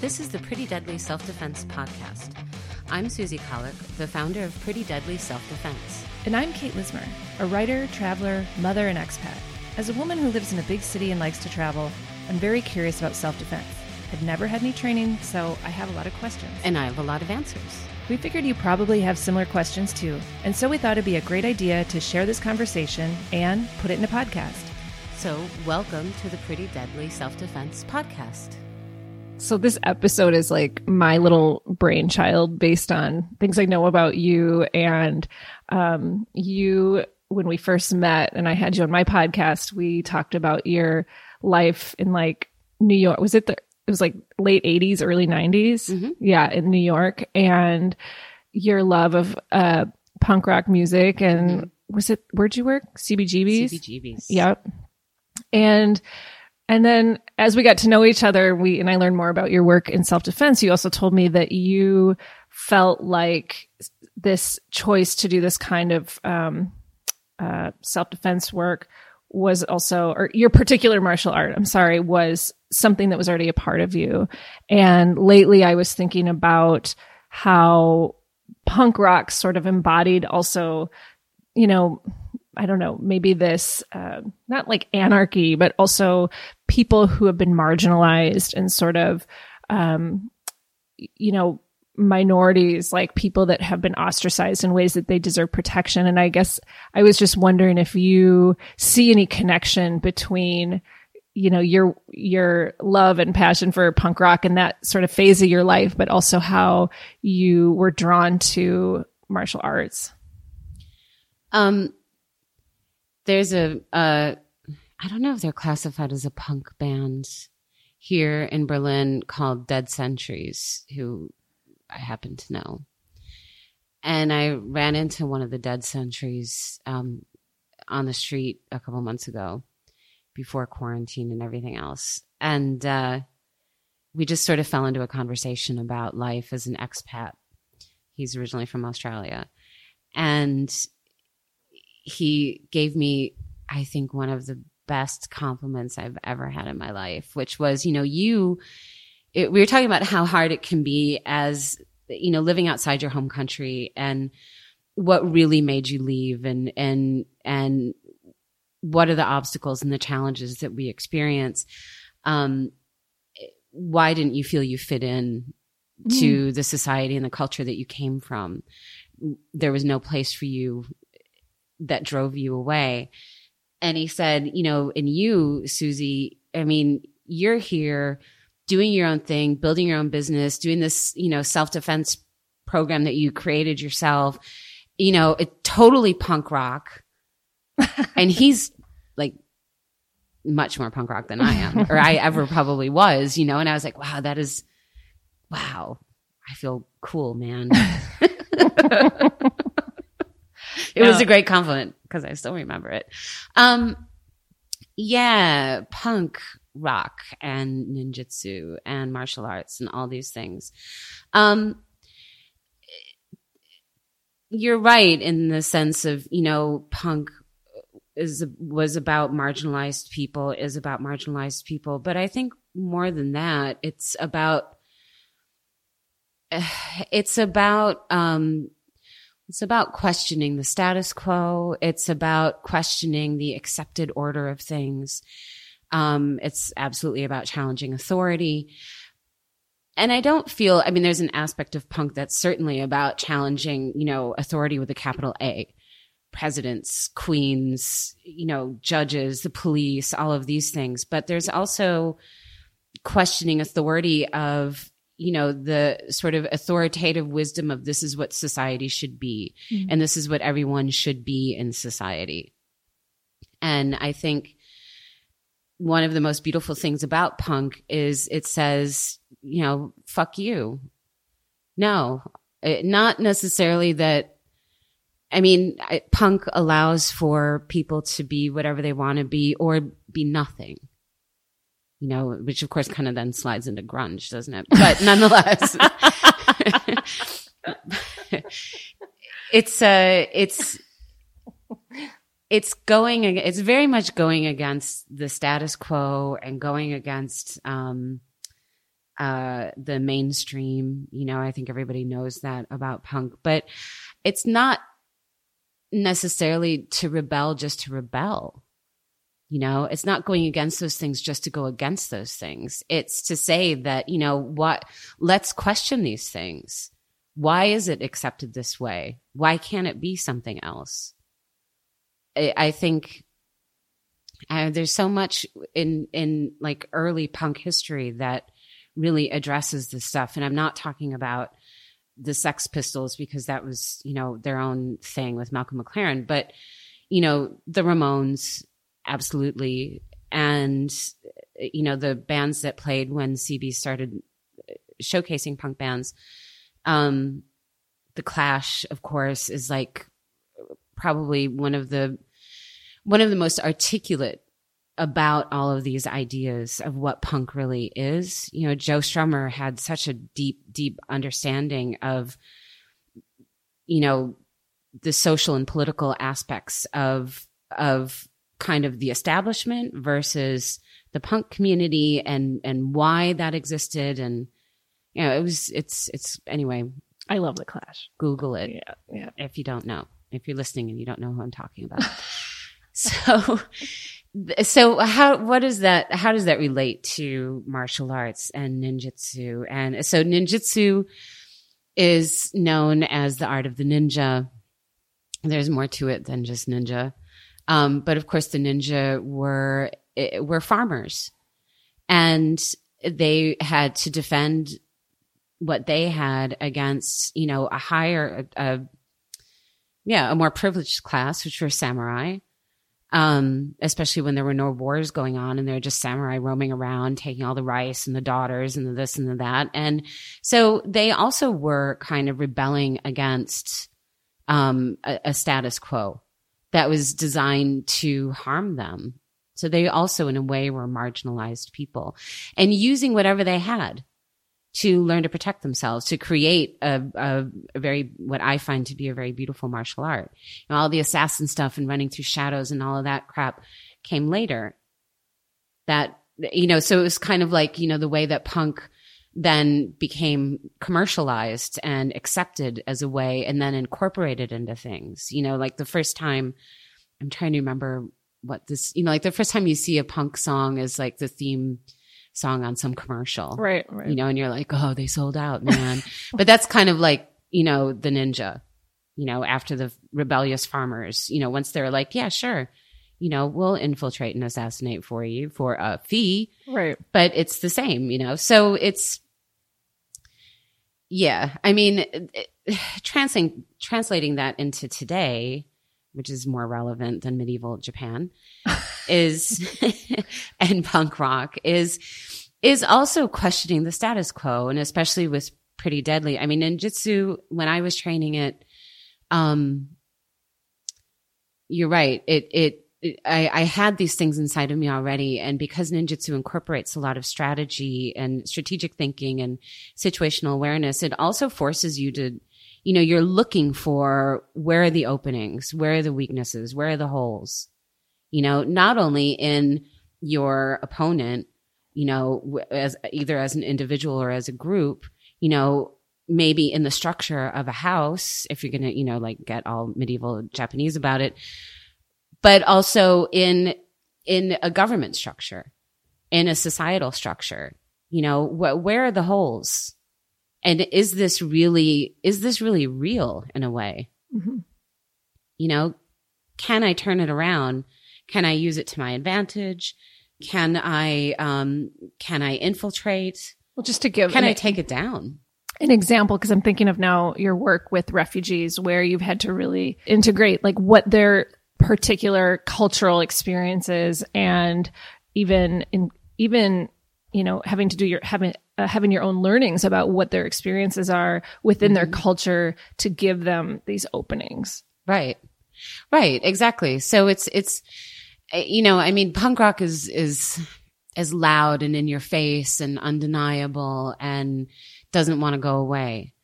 This is the Pretty Deadly Self Defense Podcast. I'm Susie Kahlich, the founder of Pretty Deadly Self Defense. And I'm Kate Lismer, a writer, traveler, mother, and expat. As a woman who lives in a big city and likes to travel, I'm very curious about self defense. I've never had any training, so I have a lot of questions. And I have a lot of answers. We figured you probably have similar questions too, and so we thought it'd be a great idea to share this conversation and put it in a podcast. So, welcome to the Pretty Deadly Self Defense Podcast. So, this episode is like my little brainchild based on things I know about you. And um, you, when we first met and I had you on my podcast, we talked about your life in like New York. Was it the, it was like late 80s, early 90s? Mhm. Yeah, in New York. And your love of uh, punk rock music. And was it, where'd you work? CBGB's? CBGBs. Yep. And and then as we got to know each other, we and I learned more about your work in self-defense, you also told me that you felt like this choice to do this kind of um, uh, self-defense work was also or your particular martial art, I'm sorry, was something that was already a part of you. And lately I was thinking about how punk rock sort of embodied also, you know, I don't know, maybe this, uh, not like anarchy, but also people who have been marginalized and sort of, um, you know, minorities, like people that have been ostracized in ways that they deserve protection. And I guess I was just wondering if you see any connection between, you know, your, your love and passion for punk rock and that sort of phase of your life, but also how you were drawn to martial arts. Um, there's a, I don't know if they're classified as a punk band here in Berlin called Dead Centuries, who I happen to know. And I ran into one of the Dead Centuries um, on the street a couple months ago before quarantine and everything else. And uh, we just sort of fell into a conversation about life as an expat. He's originally from Australia. And he gave me, I think, one of the best compliments I've ever had in my life, which was, you know, you, it, we were talking about how hard it can be as, you know, living outside your home country and what really made you leave and, and, and what are the obstacles and the challenges that we experience. Um, why didn't you feel you fit in to the society and the culture that you came from? There was no place for you that drove you away. And he said, you know, and you, Susie, I mean, you're here doing your own thing, building your own business, doing this, you know, self defense program that you created yourself, you know, it totally punk rock. and he's like much more punk rock than I am, or I ever probably was, you know, and I was like, wow, that is, wow, I feel cool, man. it was a great compliment because I still remember it. Um, yeah, punk rock and ninjutsu and martial arts and all these things. Um, you're right in the sense of, you know, punk is, was about marginalized people, is about marginalized people. But I think more than that, it's about, it's about, um, it's about questioning the status quo. It's about questioning the accepted order of things. Um, it's absolutely about challenging authority. And I don't feel, I mean, there's an aspect of punk that's certainly about challenging, you know, authority with a capital A. Presidents, queens, you know, judges, the police, all of these things. But there's also questioning authority of you know the sort of authoritative wisdom of this is what society should be Mhm. and this is what everyone should be in society. And i think one of the most beautiful things about punk is it says you know fuck you. No it, not necessarily that i mean I, punk allows for people to be whatever they want to be or be nothing you know, which of course kind of then slides into grunge, doesn't it? But nonetheless, it's uh it's it's going it's very much going against the status quo and going against um uh, the mainstream. You know, I think everybody knows that about punk, but it's not necessarily to rebel just to rebel. You know, it's not going against those things just to go against those things. It's to say that, you know, what, let's question these things. Why is it accepted this way? Why can't it be something else? I, I think uh, there's so much in, in like early punk history that really addresses this stuff. And I'm not talking about the Sex Pistols because that was, you know, their own thing with Malcolm McLaren, but, you know, the Ramones, absolutely. And, you know, the bands that played when CB started showcasing punk bands. Um, the Clash, of course, is like probably one of the one of the most articulate about all of these ideas of what punk really is. You know, Joe Strummer had such a deep, deep understanding of, you know, the social and political aspects of of kind of the establishment versus the punk community and and why that existed. And you know it was it's it's anyway I love the Clash. google it Yeah, yeah. if you don't know if you're listening and you don't know who i'm talking about. So so how what is that how does that relate to martial arts and ninjutsu? And so ninjutsu is known as the art of the ninja. There's more to it than just ninja um, but of course the ninja were eh, were farmers. And they had to defend what they had against you know a higher a, yeah a more privileged class which were samurai. Um, especially when there were no wars going on and they're just samurai roaming around taking all the rice and the daughters and the this and the that. And so they also were kind of rebelling against um, a, a status quo that was designed to harm them so they also in a way were marginalized people and using whatever they had to learn to protect themselves, to create a, a, a, very, what I find to be a very beautiful martial art. You know, all the assassin stuff and running through shadows and all of that crap came later. That, you know, so it was kind of like, you know, the way that punk then became commercialized and accepted as a way and then incorporated into things. You know, like the first time, I'm trying to remember what this, you know, like the first time you see a punk song is like the theme song on some commercial. Right, right. You know, and you're like, oh, they sold out, man. but that's kind of like, you know, the ninja, you know, after the rebellious farmers, you know, once they're like, yeah, sure, you know, we'll infiltrate and assassinate for you for a fee. Right. But it's the same, you know, so it's, yeah, I mean, translating, translating that into today, which is more relevant than medieval Japan, is and punk rock is is also questioning the status quo, and especially with Pretty Deadly. I mean, ninjutsu when I was training it, um, you're right. It it. I, I had these things inside of me already. And because ninjutsu incorporates a lot of strategy and strategic thinking and situational awareness, it also forces you to you know, you're looking for where are the openings, where are the weaknesses, where are the holes, you know, not only in your opponent, you know, as either as an individual or as a group, you know, maybe in the structure of a house, if you're going to, you know, like get all medieval Japanese about it, but also in, in a government structure, in a societal structure, you know, wh- where are the holes? And is this really, is this really real in a way? Mm-hmm. You know, can I turn it around? Can I use it to my advantage? Can I, um, can I infiltrate? Well, just to give, Can an, I take it down? an example, because I'm thinking of now your work with refugees where you've had to really integrate like what their particular cultural experiences and even in, even, you know, having to do your, having, uh, having your own learnings about what their experiences are within their culture to give them these openings. Right. Right. Exactly. So it's, it's, uh, you know, I mean, punk rock is, is as loud and in your face and undeniable and doesn't want to go away.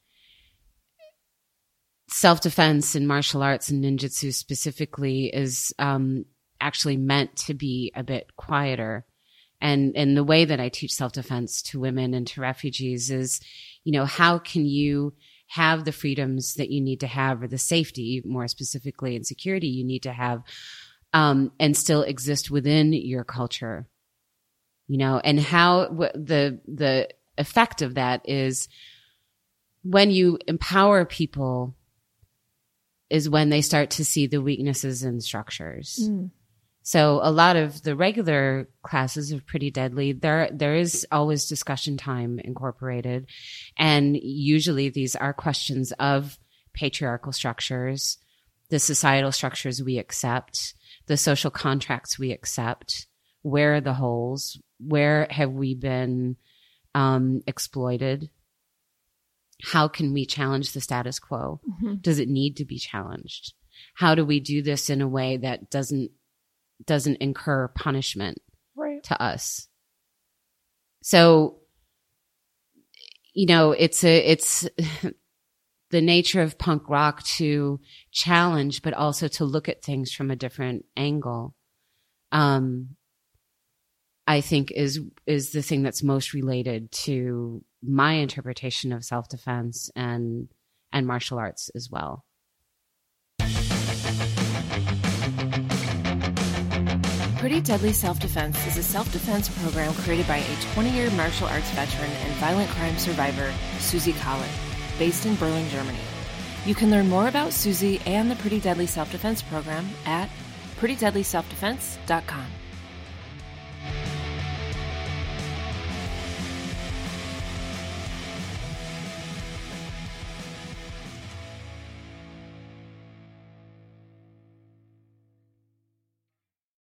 Self defense in martial arts and ninjutsu specifically is, um, actually meant to be a bit quieter. And and the way that I teach self defense to women and to refugees is, you know, how can you have the freedoms that you need to have or the safety more specifically and security you need to have um, and still exist within your culture. You know and how the the effect of that is when you empower people is when they start to see the weaknesses in structures Mm. so a lot of the regular classes are Pretty Deadly, there there is always discussion time incorporated, and usually these are questions of patriarchal structures, the societal structures we accept, the social contracts we accept. Where are the holes? Where have we been um, exploited? How can we challenge the status quo? Mhm. Does it need to be challenged? How do we do this in a way that doesn't doesn't incur punishment Right. to us? So, you know, it's a it's the nature of punk rock to challenge, but also to look at things from a different angle. Um, I think is is the thing that's most related to my interpretation of self defense and and martial arts as well. Pretty Deadly Self Defense is a self defense program created by a 20 year martial arts veteran and violent crime survivor, Susie Collin, based in Berlin, Germany. You can learn more about Susie and the Pretty Deadly Self Defense program at prettydeadlyselfdefense.com.